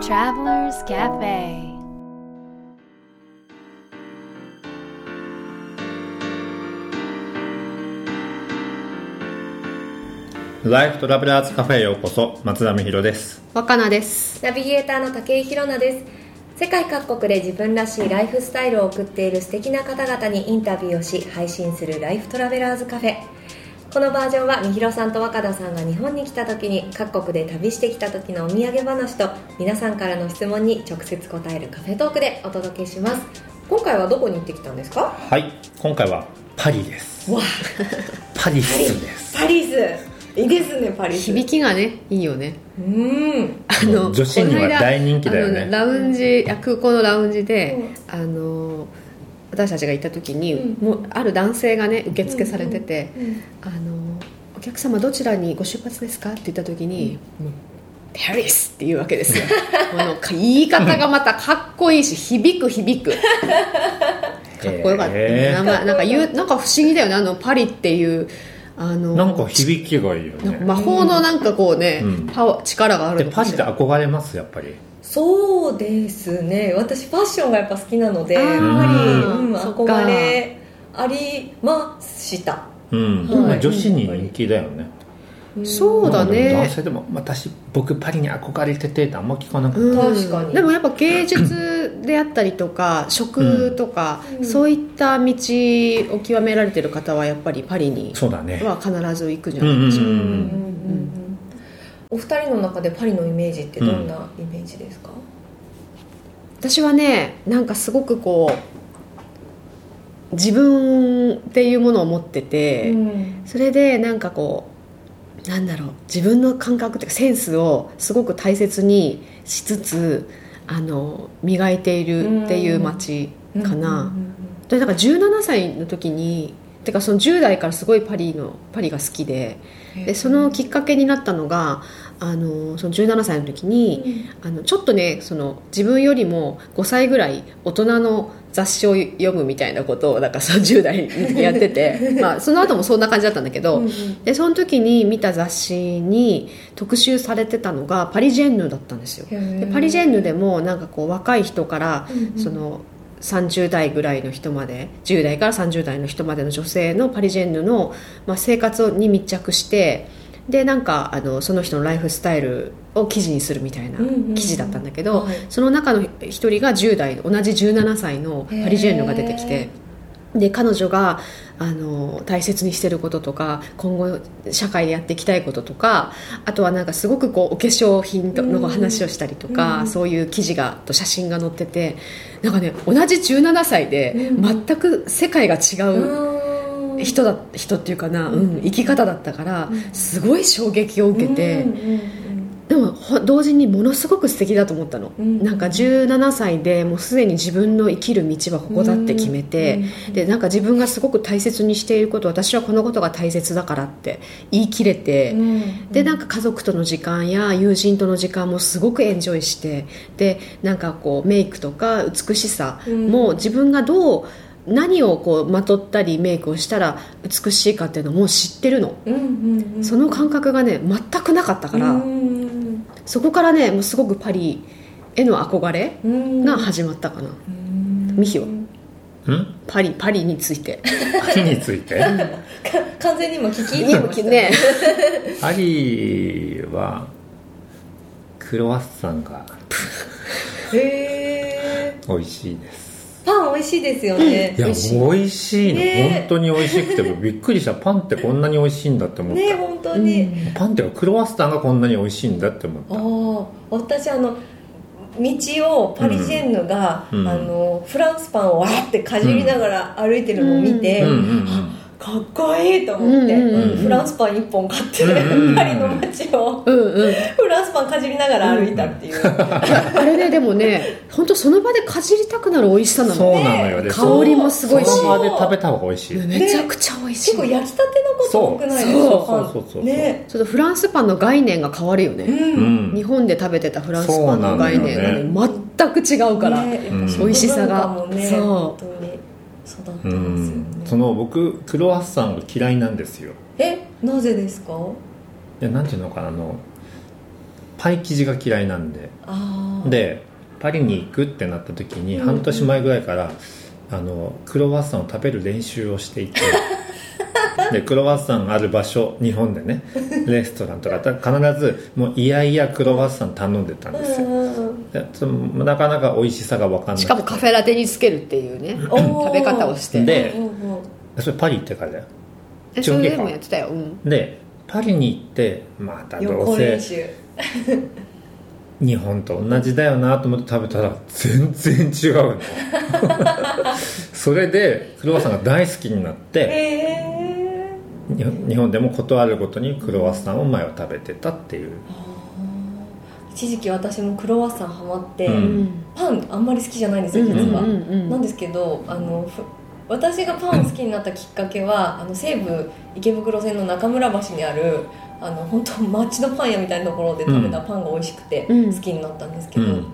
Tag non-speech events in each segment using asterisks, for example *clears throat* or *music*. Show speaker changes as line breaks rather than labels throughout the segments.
Travelers Cafe.
ライフトラベラーズカフェへようこそ。松田美弘です。
若菜です。
ナビゲーターの武井宏奈です。世界各国で自分らしいライフスタイルを送っている素敵な方々にインタビューをし配信するライフトラベラーズカフェこのバージョンはみひろさんと若田さんが日本に来た時に各国で旅してきた時のお土産話と皆さんからの質問に直接答えるカフェトークでお届けします。今回はどこに行ってきたんですか？
はい今回はパリです。
わ
パリス。です
パリス。いいですねパリス。
響きがねいいよね。
うん。
あの
女子には大人気だよね。
ラウンジあ空港のラウンジで、
う
あの私たちが行った時に、
うん。
もうある男性がね受付されてて、
うん
あのお客様どちらにご出発ですか?」って言った時に「もうパリス!」って言うわけですよ。*laughs* この言い方がまたかっこいいし響く響く。*laughs* かっこよかった、
へー。
なんか言うなんか不思議だよね。あのパリっていうあの
なんか響きがいいよね。
魔法のなんかこうね、
うん。
パワー力がある
でパリって憧れますやっぱり
そうですね。私ファッションがやっぱ好きなのでやっぱり、うん、
そっか。
憧れありました。
うん、
はい。
女子に人気だよね。
そうだ
まあでも男
ね
性でも私僕パリに憧れててってあんま聞かなかった、
うん。
確かに。
でもやっぱ芸術であったりとか *clears throat* 食とか、
うん。
そういった道を極められてる方はやっぱりパリに
そうだね。
は必ず行くんじゃないでしょうか、
うんうんうん
うんうんうんお二人の中でパリのイメージってどんなイメージですか、
私はねなんかすごくこう自分っていうものを持ってて、
うん。
それでなんかこうなんだろう自分の感覚っていうかセンスをすごく大切にしつつあの磨いているっていう街かな、でだから17歳の時にてかその10代からすごいパリのパリが好きででそのきっかけになったのがあのその17歳の時に、あのちょっとねその自分よりも5歳ぐらい大人の雑誌を読むみたいなことをなんかその10代にやってて *laughs* まあその後もそんな感じだったんだけど、
うんうん。
でその時に見た雑誌に特集されてたのがパリジェンヌだったんですよ。でパリジェンヌでもなんかこう若い人から、
うんうん。
その30代ぐらいの人まで10代から30代の人までの女性のパリジェンヌの、まあ、生活に密着してでなんかあのその人のライフスタイルを記事にするみたいな
うんうんうん。
記事だったんだけど、
はい。
その中の一人が10代同じ17歳のパリジェンヌが出てき
へ
てで彼女があの大切にしてることとか今後社会でやっていきたいこととかあとはなんかすごくこうお化粧品との話をしたりとか、
うん。
そういう記事がと写真が載っててなんかね同じ17歳で
うん。
全く世界が違う
うん。
人だ人っていうかな、うん、生き方だったから
うん。
すごい衝撃を受けて。
うん
もほ同時にものすごく素敵だと思ったの、
うん。
なんか17歳でもうすでに自分の生きる道はここだって決めて、
うん。
でなんか自分がすごく大切にしていること私はこのことが大切だからって言い切れて、
うん。
でなんか家族との時間や友人との時間もすごくエンジョイしてでなんかこうメイクとか美しさも自分がどう何をこうまとったりメイクをしたら美しいかっていうのも知ってるの、
うんうんうん。
その感覚がね全くなかったから、
うん
そこからねもうすごくパリへの憧れ
うん。
が始まったかな、
うん。
ミヒは？
うん？
パリパリについて。
パリについて？
か完全に今聞き？入ってました
ね。*laughs*
パリはクロワッサンが
へえ
美味しいです
パン美味しいですよね。
いや美
美味しい。
味しいの、
ね。
本当に美味しくてびっくりした。パンってこんなに美味しいんだって思った、
ね本当に、
パンっていうかクロワッサンがこんなに美味しいんだって思った。
ああ私あの道をパリジェンヌが、
うん。
あのフランスパンをわーってかじりながら歩いてるのを見て、
うんうんうん
かっこいいと思って、
うん
うんうん
フランスパン1本買って、
うんうん
パリの街を
うんうん。
フランスパンかじりながら歩いたっていう、
あれねでもね本当その場でかじりたくなる美味しさな
そう
の
なのよ。で
香りもすごいし。
その場で食べた方が美味しい、
めちゃくちゃ美味しい。
結構焼きたてのこと多くないですか？
そう。
そうそうそう
ね。
ちょっとフランスパンの概念が変わるよね、日本で食べてたフランスパンの概念がね全く違うから、美味しさが。そう。
本当に育ってますよ
うん。
ね、
その僕クロワッサンが嫌いなんですよ。
えなぜですか？
いやなんていうのかなあのパイ生地が嫌いなんで。でパリに行くってなった時に
うん
半年前ぐらいから、あのクロワッサンを食べる練習をしていて。*laughs* でクロワッサンある場所日本でねレストランとか必ずもういやいやクロワッサン頼んでたんですよなかなか美味しさが分かんなくて
しかもカフェラテにつけるっていうね食べ方をして。
でそれパリ行ってからだよ。
えそれでもやってたよ、うん、
でパリに行ってまたどうせ
習。*laughs*
日本と同じだよなと思って食べたら全然違うの。*laughs* それでクロワッサンが大好きになって
え。
日本日本でも断るごとにクロワッサンを前は食べてたっていう。
ー一時期私もクロワッサンハマって、
うん。
うん
パンあんまり好きじゃないんですよ実は、
うんうんうん。
なんですけどあのふ私がパンを好きになったきっかけは *laughs* あの西武池袋線の中村橋にあるあの本当街のパン屋みたいなところで食べたパンが美味しくて
うん。
好きになったんですけど、
うん。
も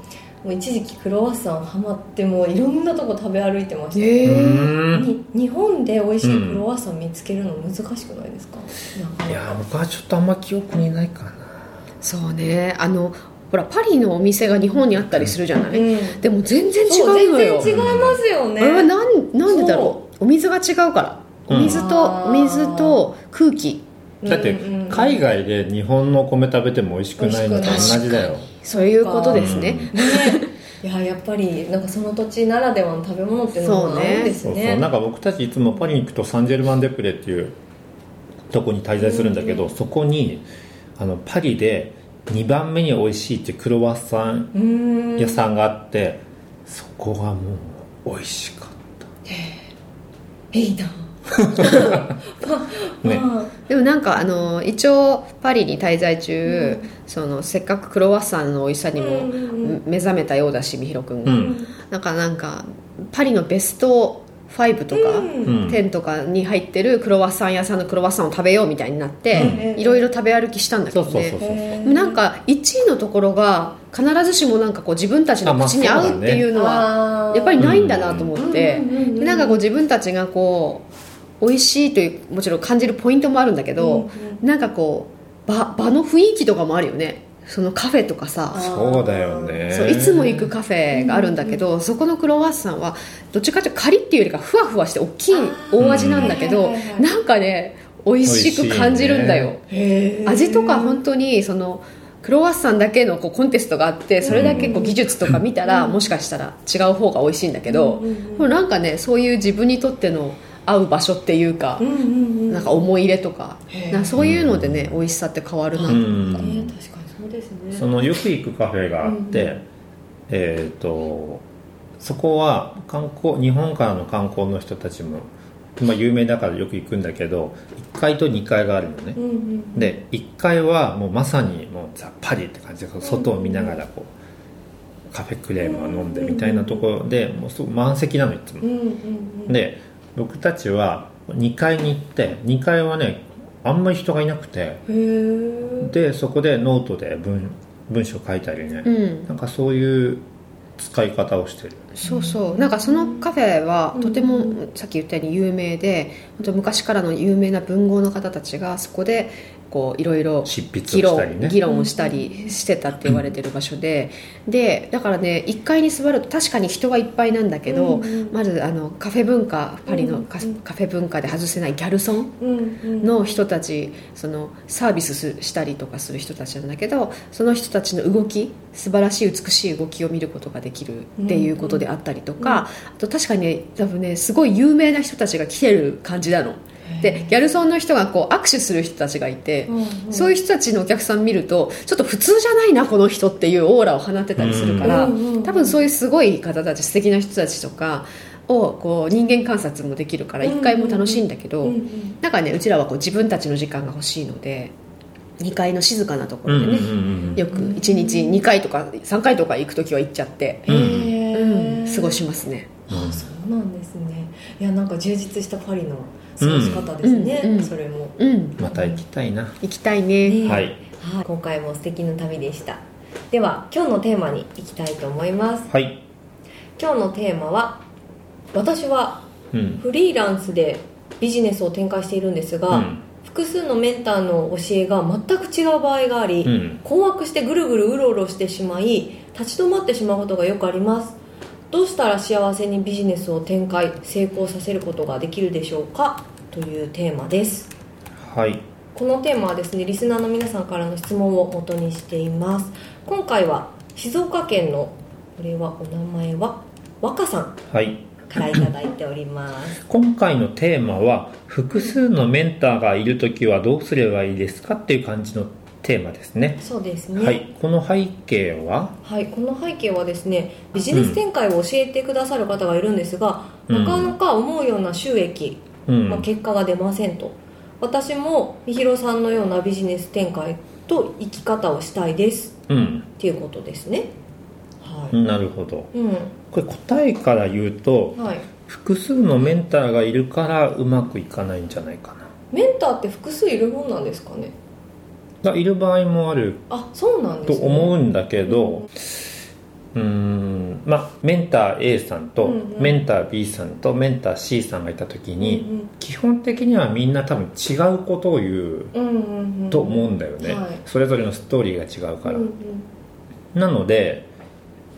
う一時期クロワッサンハマってもういろんなとこ食べ歩いてました、
え
ー。
日本で美味しいクロワッサン見つけるの難しくないですか、なか。
いや僕はちょっとあんま記憶にないかな。
そうね。あのほらパリのお店が日本にあったりするじゃない、
うん。
でも全然違
そう
うのよ。
全然違いますよね、
あれはなんなんでだろう？お水が違うから。お水と、
うん
お水と空気。
だって
うんうん。うん
海外で日本のお米食べても美味しくないのと同じだよ。
そういうことですね、
ね。いややっぱりなんかその土地ならではの食べ物っていうのがあるんです
そう
ね
そう。なんか僕たちいつもパリに行くとサンジェルマン・デプレっていうとこに滞在するんだけど、そこにあのパリで2番目に美味しいっていうクロワッサン屋さんがあって、そこがもう美味しかった。
いいな
ね。
まあ
でもなんかあの一応パリに滞在中、そのせっかくクロワッサンの美味しさにも
うんうんうん
目覚めたようだしみひろくんが、
うん。
なんかなんかパリのベスト5とか、
うん。
うん
10とかに入ってるクロワッサン屋さんのクロワッサンを食べようみたいになって、
うん。
いろいろ食べ歩きしたんだけどね。なんか1位のところが必ずしもなんかこう自分たちの口に合うっていうのはやっぱりないんだなと思ってなんかこう自分たちがこう美味しいというもちろん感じるポイントもあるんだけど、なんかこう場場の雰囲気とかもあるよねそのカフェとかさ
そうだよね。
そういつも行くカフェがあるんだけど、そこのクロワッサンはどっちかというとカリっていうよりかふわふわして大きい大味なんだけど、なんかね美味しく感じるんだよ、
へー
味とか本当にそのクロワッサンだけのこうコンテストがあってそれだけこう技術とか見たらもしかしたら違う方が美味しいんだけど、
う
なんかねそういう自分にとっての合う場所っていうか、なんか思い入れとかなんかそういうのでね美味しさって変わるなと思った、
うん
そ
のよく行くカフェがあって、えっ、とそこは観光日本からの観光の人たちも、まあ、有名だからよく行くんだけど1階と2階があるのね、
うんうん
で1階はもうまさにもうザ・パリって感じで外を見ながらこうカフェクレームを飲んでみたいなところでもうすごく満席なのいつも。
うんうんうん。
で僕たちは2階に行って2階はねあんまり人がいなくて。でそこでノートで文文章書いたりね、
うん。
なんかそういう使い方をしてる。
そうそう。なんかそのカフェはとてもさっき言ったように有名で本当昔からの有名な文豪の方たちがそこでこういろいろ
執筆を
議
したりね。
論議論をしたりしてたって言われてる場所で。でだからね1階に座ると確かに人はいっぱいなんだけど、
うんうん。
まずあのカフェ文化パリのカ,、
うんうん。
カフェ文化で外せないギャルソン
うんうん。
の人たちそのサービスすしたりとかする人たちなんだけどその人たちの動き素晴らしい美しい動きを見ることができるっていうことであったりとか、あと確かにね多分ねすごい有名な人たちが来てる感じなのでギャルソンの人がこう握手する人たちがいて、
うんうん。
そういう人たちのお客さん見るとちょっと普通じゃないなこの人っていうオーラを放ってたりするから、多分そういうすごい方たち素敵な人たちとかをこう人間観察もできるから1回も楽しいんだけど、なんかねうちらはこう自分たちの時間が欲しいので2階の静かなところでね、
ん
よく1日2回とか3回とか行く時は行っちゃって、
うん
過ごしますね。
あそうなんですね。いやなんか充実したパリの過ごし方ですね、
うん。うん。
それも、
うん。
また行きたいな、
行きたいね。
ね。
はい。
はい、今回も素敵な旅でした。では今日のテーマに行きたいと思います。
はい、
今日のテーマは私は
うん。
フリーランスでビジネスを展開しているんですが、
うん。
複数のメンターの教えが全く違う場合があり、
うん。
困惑してぐるぐるうろうろしてしまい立ち止まってしまうことがよくありますどうしたら幸せにビジネスを展開成功させることができるでしょうか？というテーマです。
はい。
このテーマはですねリスナーの皆さんからの質問を元にしています。今回は静岡県のこれはお名前は若さん。
はい。
からいただいております。*laughs*
今回のテーマは複数のメンターがいる時はどうすればいいですか？っていう感じのテーマですね。
そうですね。
はい。この背景は？
はい、この背景はですねビジネス展開を教えてくださる方がいるんですが、
うん。
なかなか思うような収益、
うん。
まあ、結果が出ませんと。私もみひろさんのようなビジネス展開と生き方をしたいです。
うん。
っていうことですね。はい、
なるほど。
うん。
これ答えから言うと
はい、
複数のメンターがいるからうまくいかないんじゃないかな。
メンターって複数いるもんなんですかね？
がいる場合もある
あそうなんですね。
と思うんだけどうーんまあメンター A さんと
うんうん。
メンター B さんとメンター C さんがいた時に、
うんうん。
基本的にはみんな多分違うことを言う
うんうんうん。
と思うんだよね、
はい。
それぞれのストーリーが違うから、
うん
なので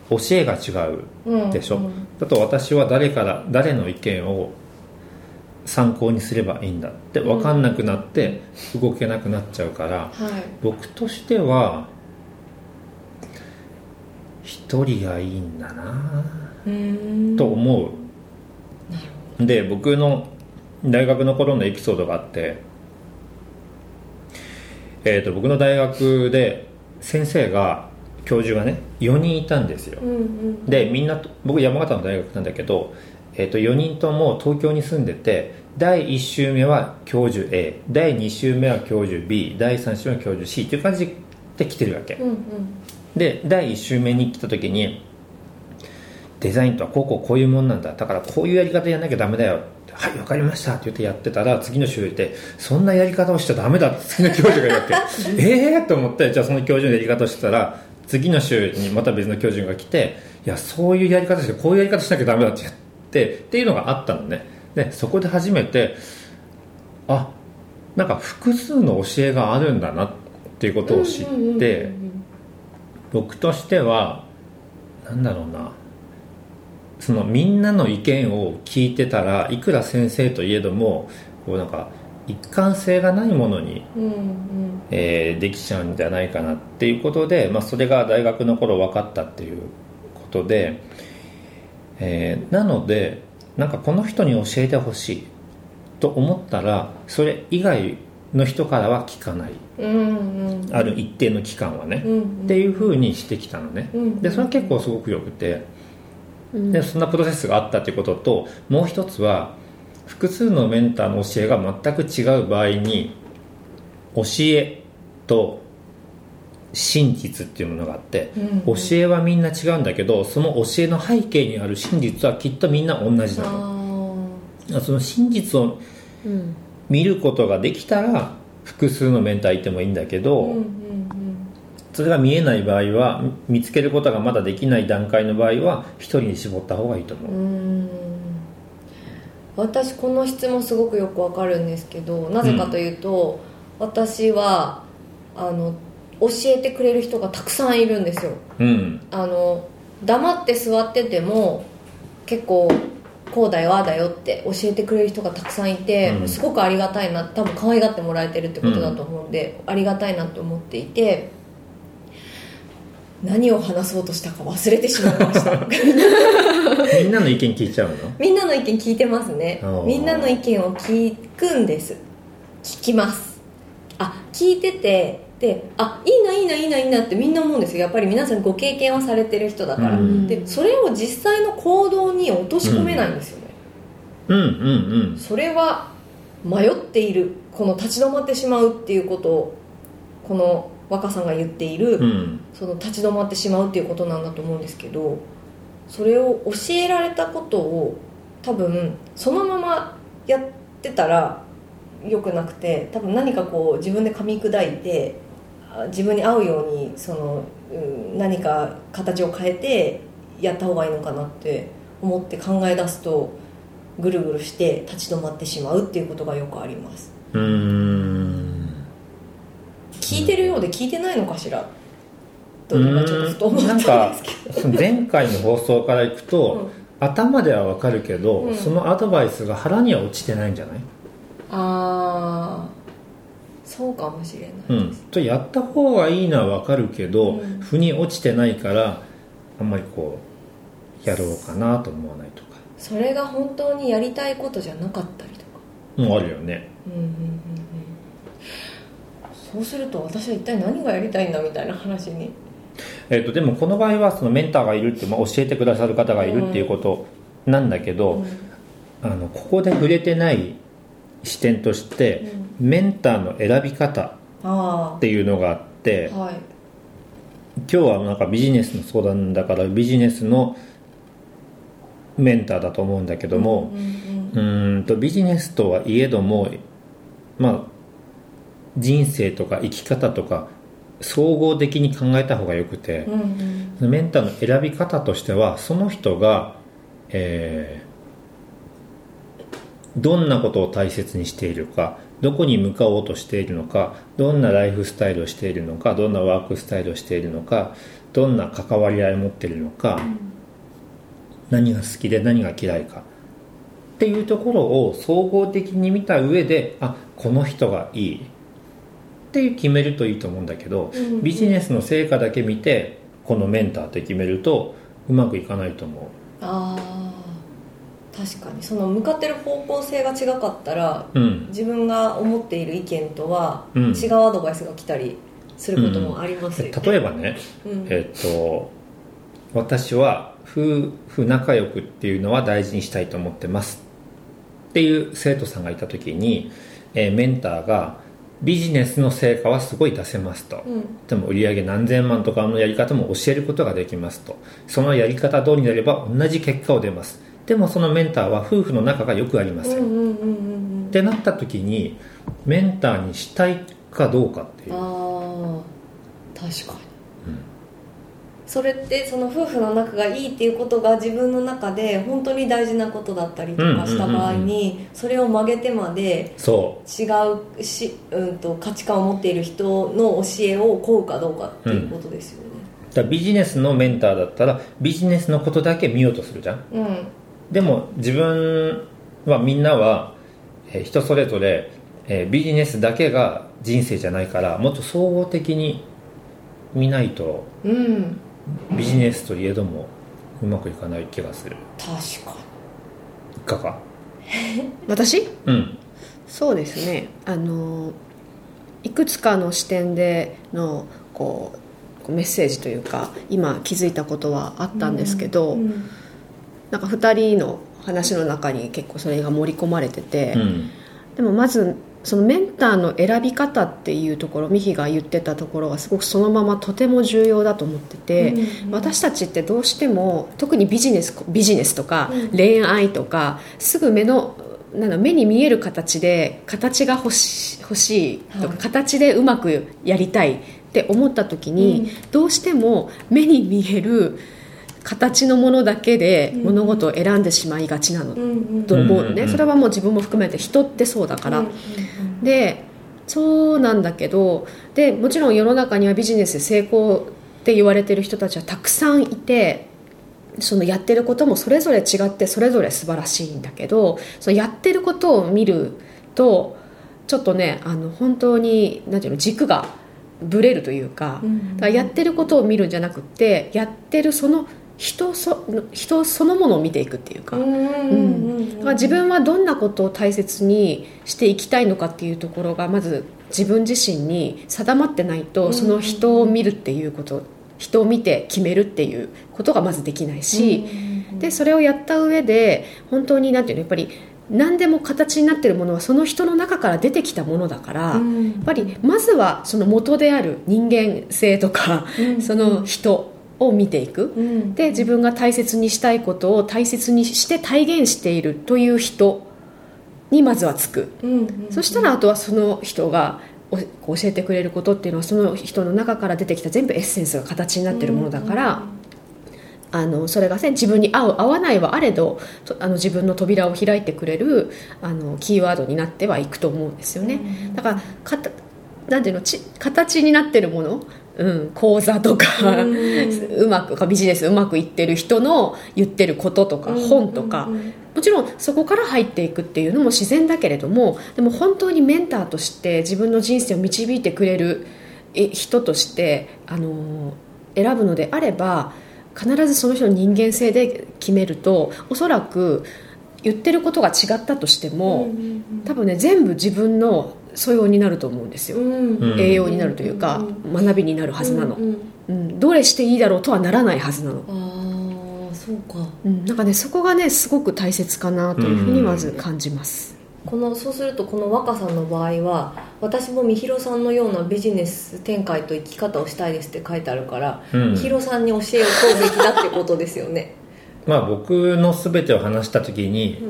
教えが違う
うんうん
でしょ、
うん。
だと私は誰から誰の意見を参考にすればいいんだって分かんなくなって動けなくなっちゃうから、
はい。
僕としては一人がいいんだなと思う、で僕の大学の頃のエピソードがあって、えー、と僕の大学で先生が教授がね4人いたんですよ。
うんうん。
でみんなと僕山形の大学なんだけど、えー、と4人とも東京に住んでて第1週目は教授 A 第2週目は教授 B 第3週目は教授 C っていう感じで来てるわけ。
うんうん。
で第1週目に来た時にデザインとはこうこうこういうもんなんだ。だからこういうやり方やんなきゃダメだよ。はい分かりました。って言ってやってたら次の週でそんなやり方をしちゃダメだ。って次の教授が言って *laughs* ええと思ってじゃあその教授のやり方をしてたら次の週にまた別の教授が来ていやそういうやり方してこういうやり方しなきゃダメだって言ってっていうのがあったのね。でそこで初めてあなんか複数の教えがあるんだなっていうことを知って、僕としてはなんだろうな。そのみんなの意見を聞いてたらいくら先生といえどもこうなんか一貫性がないものに、
うんうん。
えーできちゃうんじゃないかなっていうことで、まあ、それが大学の頃分かったっていうことで、えーなのでなんかこの人に教えてほしいと思ったらそれ以外の人からは聞かない。
うんうん。
ある一定の期間はね、
うん
っていうふうにしてきたのね、
うん
でそれは結構すごくよくて。
うん。
でそんなプロセスがあったということともう一つは複数のメンターの教えが全く違う場合に教えと真実っていうものがあって、
うん
教えはみんな違うんだけどその教えの背景にある真実はきっとみんな同じなの。
あ
その真実を
うん。
見ることができたら複数のメンターいてもいいんだけど、
ーうんうん。
それが見えない場合は見つけることがまだできない段階の場合は一人に絞った方がいいと思う、
うん。うん私この質問すごくよくわかるんですけどなぜかというと、私はあの教えてくれる人がたくさんいるんですよ。
うん。
あの黙って座ってても結構こうだよああだよって教えてくれる人がたくさんいて、
うん。
すごくありがたいな多分可愛がってもらえてるってことだと思うんで、ありがたいなと思っていて何を話そうとしたか忘れてしまいました。*laughs*
みんなの意見聞いちゃうの？
みんなの意見聞いてますね。みんなの意見を聞くんです。聞きます。あ聞いててであいいないいないいないいなってみんな思うんですよ。やっぱり皆さんご経験はされてる人だから、
うん。
でそれを実際の行動に落とし込めないんですよね、
うんうん
それは迷っている。この立ち止まってしまうっていうことをこの若さんが言っている、
うん。うん
その立ち止まってしまうっていうことなんだと思うんですけどそれを教えられたことを多分そのままやってたら良くなくて多分何かこう自分で噛み砕いてあ自分に合うようにその、うん何か形を変えてやった方がいいのかなって思って考え出すとぐるぐるして立ち止まってしまうっていうことがよくあります。
うーん。
聞いてるようで聞いてないのかしら？と今ちょっとふと思ったん
前回の放送からいくと、
うん。
頭ではわかるけど、
うん。
そのアドバイスが腹には落ちてないんじゃない、
どああそうかもしれない
うん、とやった方がいいのはわかるけど、
うん。
腑に落ちてないからあんまりこうやろうかなと思わないとか。
それが本当にやりたいことじゃなかったりとか。
もうあるよね。
うんうんうんうん。そうすると私は一体何がやりたいんだみたいな話に。
えっとでもこの場合はそのメンターがいるって、まあ、教えてくださる方がいるっていうことなんだけど、あのここで触れてない視点として、メンターの選び方
あ
っていうのがあって
あはい。
今日はなんかビジネスの相談だからビジネスのメンターだと思うんだけども、
うん
とビジネスとはいえどもまあ人生とか生き方とか総合的に考えた方がよくて
うん、うん。
メンターの選び方としてはその人が、えーどんなことを大切にしているかどこに向かおうとしているのかどんなライフスタイルをしているのかどんなワークスタイルをしているのかどんな関わり合いを持っているのか、何が好きで何が嫌いかっていうところを総合的に見た上であこの人がいいっていう決めるといいと思うんだけど、
うんうん。
ビジネスの成果だけ見てこのメンターって決めるとうまくいかないと思
ああ確かに。その向かってる方向性が違かったら
ううん。
自分が思っている意見とは
うん。
違うアドバイスが来たりすることもありますよね、
例えばね、
うん。
えっと私は夫婦仲良くっていうのは大事にしたいと思ってますっていう生徒さんがいた時に、えーメンターがビジネスの成果はすごい出せますと、
うん。
でも売上何千万とかのやり方も教えることができますと。そのやり方通りになれば同じ結果を出ますでもそのメンターは夫婦の仲がよくありません、
うんうんうんうん
ってなった時にメンターにしたいかどうかっていう。
ああ確かに、それってその夫婦の仲がいいっていうことが自分の中で本当に大事なことだったりとかした場合にそれを曲げてまで
そ
違うし、うん、と価値観を持っている人の教えを請うかどうかっていうことですよね。
うだからビジネスのメンターだったらビジネスのことだけ見ようとするじゃん。
うん
でも自分はみんなは、えー人それぞれ、えービジネスだけが人生じゃないからもっと総合的に見ないと
うん。
ビジネスといえどもうまくいかない気がする。
確か
いかが？*laughs*
私？
うん。
そうですね。あのいくつかの視点でのこうメッセージというか今気づいたことはあったんですけど、
に、うん
なんか2人の話の中に結構それが盛り込まれてて、
うん。
でもまずそのメンターの選び方っていうところミヒが言ってたところがすごくそのままとても重要だと思ってて、
うん
私たちってどうしても特にビジネスビジネスとか
うん
恋愛とかすぐ目のなんだ目に見える形で形が欲し欲しいとか、
はい。
形でうまくやりたいって思った時に、
うん。
どうしても目に見える形のものだけで
うん。
物事を選んでしまいがちなの。と思うのね、それはもう自分も含めて人ってそうだから、でそうなんだけどでもちろん世の中にはビジネスで成功って言われてる人たちはたくさんいてそのやってることもそれぞれ違ってそれぞれ素晴らしいんだけどそのやってることを見るとちょっとねあの本当になんていうの軸がぶれるというか,、
うん
だからやってることを見るんじゃなくてやってるその人そ人そのものを見ていくっていうか。自分はどんなことを大切にしていきたいのかっていうところがまず自分自身に定まってないとその人を見るっていうこと人を見て決めるっていうことがまずできないしでそれをやった上で本当になんていうのやっぱり何でも形になってるものはその人の中から出てきたものだからやっぱりまずはその元である人間性とか
うん。
その人を見ていく。
うん。
で自分が大切にしたいことを大切にして体現しているという人にまずはつく、
うんうん
そしたらあとはその人が教えてくれることっていうのはその人の中から出てきた全部エッセンスが形になってるものだから、あのそれが、ね、自分に合う合わないはあれどとあの自分の扉を開いてくれるあのキーワードになってはいくと思うんですよね、だからかたなんていうのち形になってるもの、うん、講座とか、うまくビジネスうまくいってる人の言ってることとか、本とか、もちろんそこから入っていくっていうのも自然だけれどもでも本当にメンターとして自分の人生を導いてくれるえ人としてあの選ぶのであれば必ずその人の人間性で決めるとおそらく言ってることが違ったとしても、多分ね全部自分の素養になると思うんですよ、
ん。
栄養になるというか、学びになるはずなの、うんどれしていいだろうとはならないはずなの、
ああそうか。
うん、なんかねそこがねすごく大切かなというふうにまず感じます、
このそうするとこの若さんの場合は私もみひろさんのようなビジネス展開と生き方をしたいですって書いてあるから、
うん。
みひろさんに教えを問うべきだってことですよね、*laughs*
まあ僕の全てを話した時に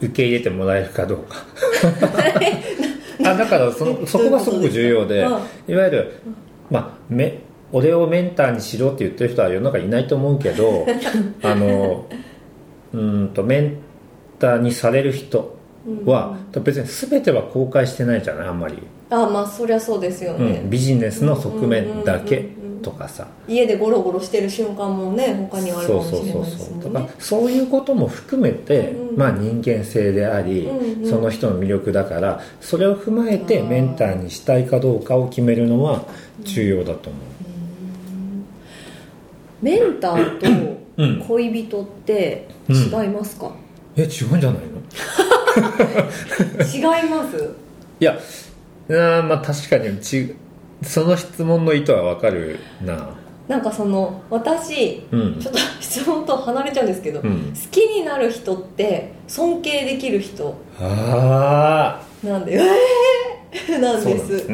受け入れてもらえるかどうか *laughs* あだからそのそこがすごく重要で
い
わゆる、まあ、め俺をメンターにしろって言ってる人は世の中いないと思うけど *laughs* あのうーんとメンターにされる人は別に全ては公開してないじゃないあんまり、
ああまあそりゃそうですよね、
うん、ビジネスの側面だけとかさ。
家でゴロゴロしてる瞬間もね他にはあるか
そう
もしれ
そうそう
ないですもん
そうだかそういうことも含めて、
うん
まあ、人間性であり、
うんうん。
その人の魅力だからそれを踏まえてメンターにしたいかどうかを決めるのは重要だと思う、
メンター
うん。
と恋人って違いますか、
え違うんじゃないの？*laughs*
違います？
いやあーまあ確かにちその質問の意図はわかるな。
なんかその私
うん。
ちょっと質問と離れちゃうんですけど、
うん。
好きになる人って尊敬できる人
あ
なんでえー、*laughs* なんです。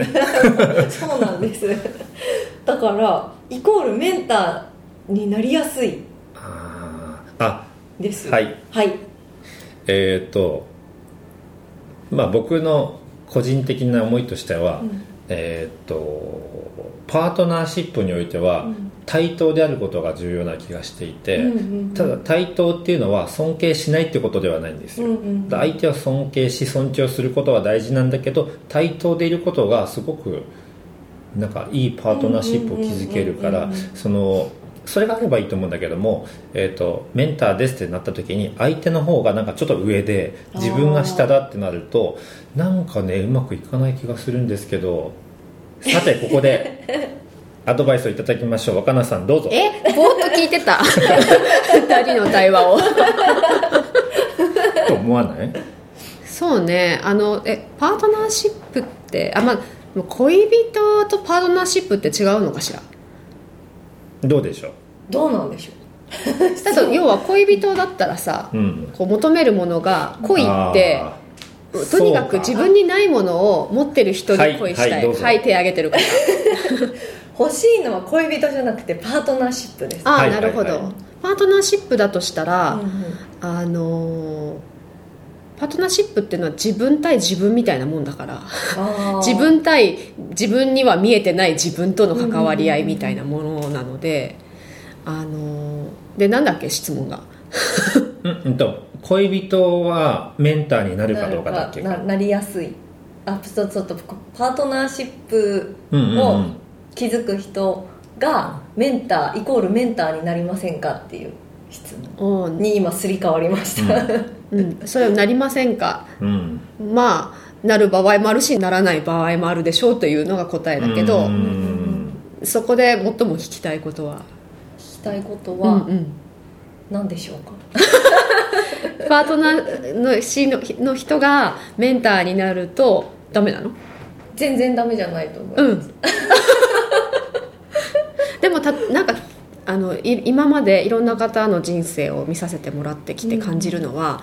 そうなんです *laughs* だからイコールメンターになりやすい
ーあー。あ
です。
はい。
はい。
えっ、とまあ僕の個人的な思いとしては、
うん
えっ、とパートナーシップにおいては、
うん。
対等であることが重要な気がしていて、ただ対等っていうのは尊敬しないってことではないんですよ、相手は尊敬し尊重することは大事なんだけど対等でいることがすごくなんかいいパートナーシップを築けるからそのそれがあればいいと思うんだけども、えー、とメンターですってなった時に相手の方がなんかちょっと上で自分が下だってなるとなんかねうまくいかない気がするんですけどさてここで *laughs* アドバイスをいただきましょう。若菜さんどうぞ。
えぼーっと聞いてた。*laughs* 二人の対話を。*laughs*
と思わない？
そうね。あのえパートナーシップってあまあ恋人とパートナーシップって違うのかしら？
どうでしょ
どうなんでしょ *laughs*
だと要は恋人だったらさ
う、うん、
こう求めるものが恋ってとにかく自分にないものを持ってる人に恋したい。
はいはいどうぞ。
はい、手挙げてるから。
う *laughs* 欲しいのは恋人じゃなくてパートナーシップです。
ああ、
はい
なるほど、
はいはい
パートナーシップだとしたら、
うんうん。
あのーパートナーシップっていうのは自分対自分みたいなもんだから。自分対自分には見えてない自分との関わり合いみたいなものなので、あのーでなんだっけ質問が。
うんうんと恋人はメンターになるかどうかだっけ
なななりやすい。あちょっとちょっとパートナーシップを
ん
築く人がメンターイコールメンターになりませんかっていう質問。に今すり替わりました、
うん、それはなりませんか？
うん。
まあなる場合もあるしならない場合もあるでしょうというのが答えだけど、
うん。
そこで最も聞きたいことは、
聞きたいこと
うん
は
うん。
何でしょうか、*laughs*
パートナーのしのの人がメンターになるとダメなの？
全然ダメじゃないと思います、
うん。*laughs* でもたなんかあのい今までいろんな方の人生を見させてもらってきて感じるのは、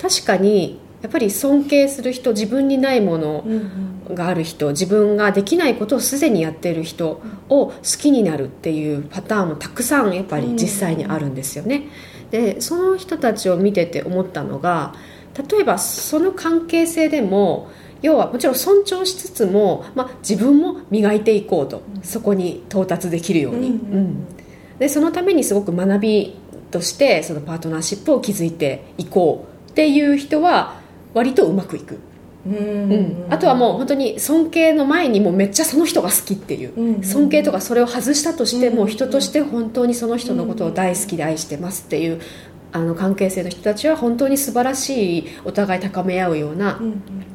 確かにやっぱり尊敬する人自分にないもの
うんうん。
がある人自分ができないことをすでにやっている人を好きになるっていうパターンもたくさんやっぱり実際にあるんですよね。でその人たちを見てて思ったのが例えばその関係性でも要はもちろん尊重しつつも、まあ、自分も磨いていこうとそこに到達できるように、
うん。うん
でそのためにすごく学びとしてそのパートナーシップを築いていこうっていう人は割とうまくいく、
うん。
うん。あとはもう本当に尊敬の前にもうめっちゃその人が好きっていう、尊敬とかそれを外したとしても
うん
人として本当にその人のことを大好きで愛してますっていうあの関係性の人たちは本当に素晴らしいお互い高め合うような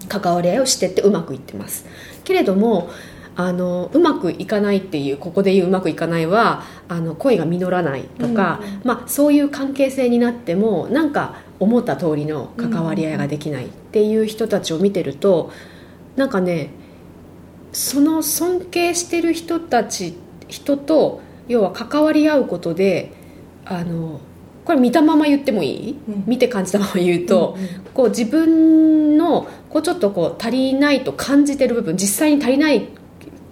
関わり合いをしてってうまくいってます。けれどもあのうまくいかないっていうここで言ううまくいかないはあの恋が実らないとか、
うんうん。
まあ、そういう関係性になってもなんか思った通りの関わり合いができないっていう人たちを見てるとなんかねその尊敬してる人たち人と要は関わり合うことであのこれ見たまま言ってもいい、
うん。
見て感じたまま言うと、
うんうん。
こう自分のこうちょっとこう足りないと感じてる部分実際に足りない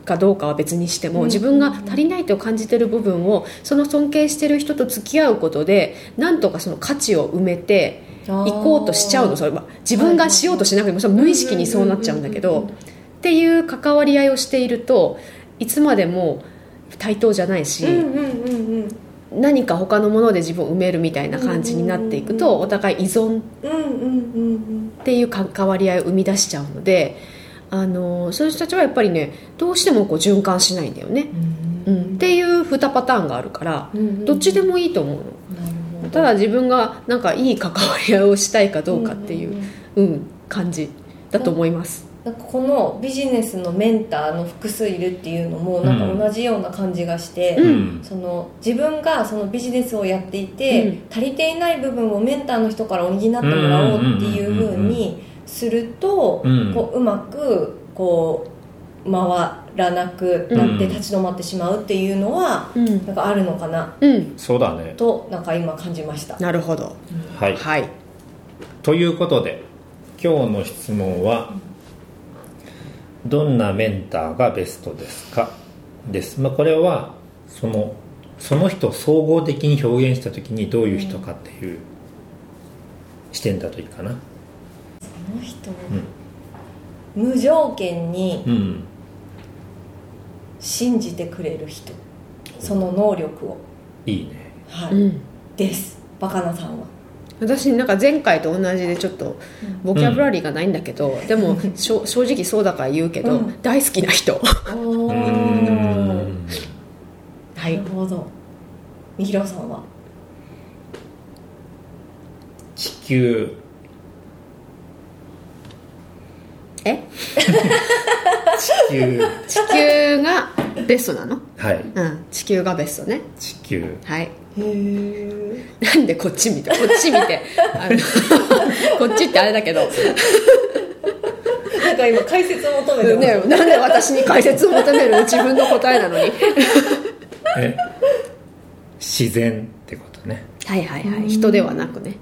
かどうかは別にしても、
うん。
自分が足りないと感じてる部分をその尊敬してる人と付き合うことでなんとかその価値を埋めて行こうとしちゃうの。それは自分がしようとしなくてもそれは無意識にそうなっちゃうんだけどっていう関わり合いをしているといつまでも対等じゃないし、何か他のもので自分を埋めるみたいな感じになっていくとお互い依存っていう関わり合いを生み出しちゃうのであのそういう人たちはやっぱりねどうしてもこう循環しないんだよね、
うん。
うん、っていう2パターンがあるからどっちでもいいと思うの。
なるほど。
ただ自分がなんかいい関わり合いをしたいかどうかっていう、
んんん。
うん、感じだと思います。
なんかこのビジネスのメンターの複数いるっていうのもなんか同じような感じがして、
うん。
その自分がそのビジネスをやっていて、
うん。
足りていない部分をメンターの人から補ってもらおうっていうふうにすると、
うん。
こううまくこう回らなくなって
うん。
立ち止まってしまうっていうのは、
うん、
なんかあるのかな？
うん、
そうだね。
となんか今感じました。
なるほど。
はい。
はい。
ということで今日の質問は「どんなメンターがベストですか?」です、まあ、これはそのその人を総合的に表現した時にどういう人かっていう視点だといいかな。
この人、無条件に
うん。
信じてくれる人。その能力を、
いいね。
はい。
うん。
です。バカなさんは。
私なんか前回と同じでちょっとボキャブラリーがないんだけど、でもしょ *laughs* 正直そうだから言うけど、
うん。
大好きな人。は
ないるほど。みひろさんは？
地球
え？
地球。
地球がベストなの？
はい。
うん。地球がベストね。
地球。
はい。
へえ
なんでこっち見て？こっち見て。あの *laughs* こっちってあれだけど。
なんか今解説を求めて
ねなんで私に解説を求める？自分の答えなのに。
え？自然ってことね。
はいはいはい。人ではなくね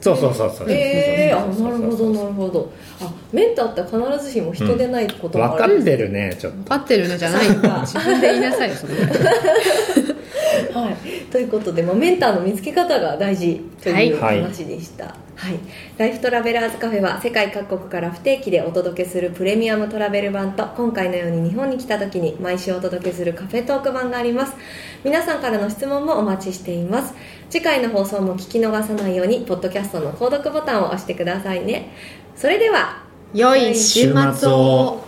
そうそうそうそう。
ええあ
そうそうそう
なるほどなるほど。あメンターって必ずしも人でないこともある、
分かってるねちょっ
分かってるのじゃない。よ自分で言いなさいよそれ *laughs*
はい、ということで、まあ、メンターの見つけ方が大事という
はい。
話でした、はい。ライフトラベラーズカフェは世界各国から不定期でお届けするプレミアムトラベル版と今回のように日本に来た時に毎週お届けするカフェトーク版があります。皆さんからの質問もお待ちしています。次回の放送も聞き逃さないようにポッドキャストの購読ボタンを押してくださいね。それでは
良い週末を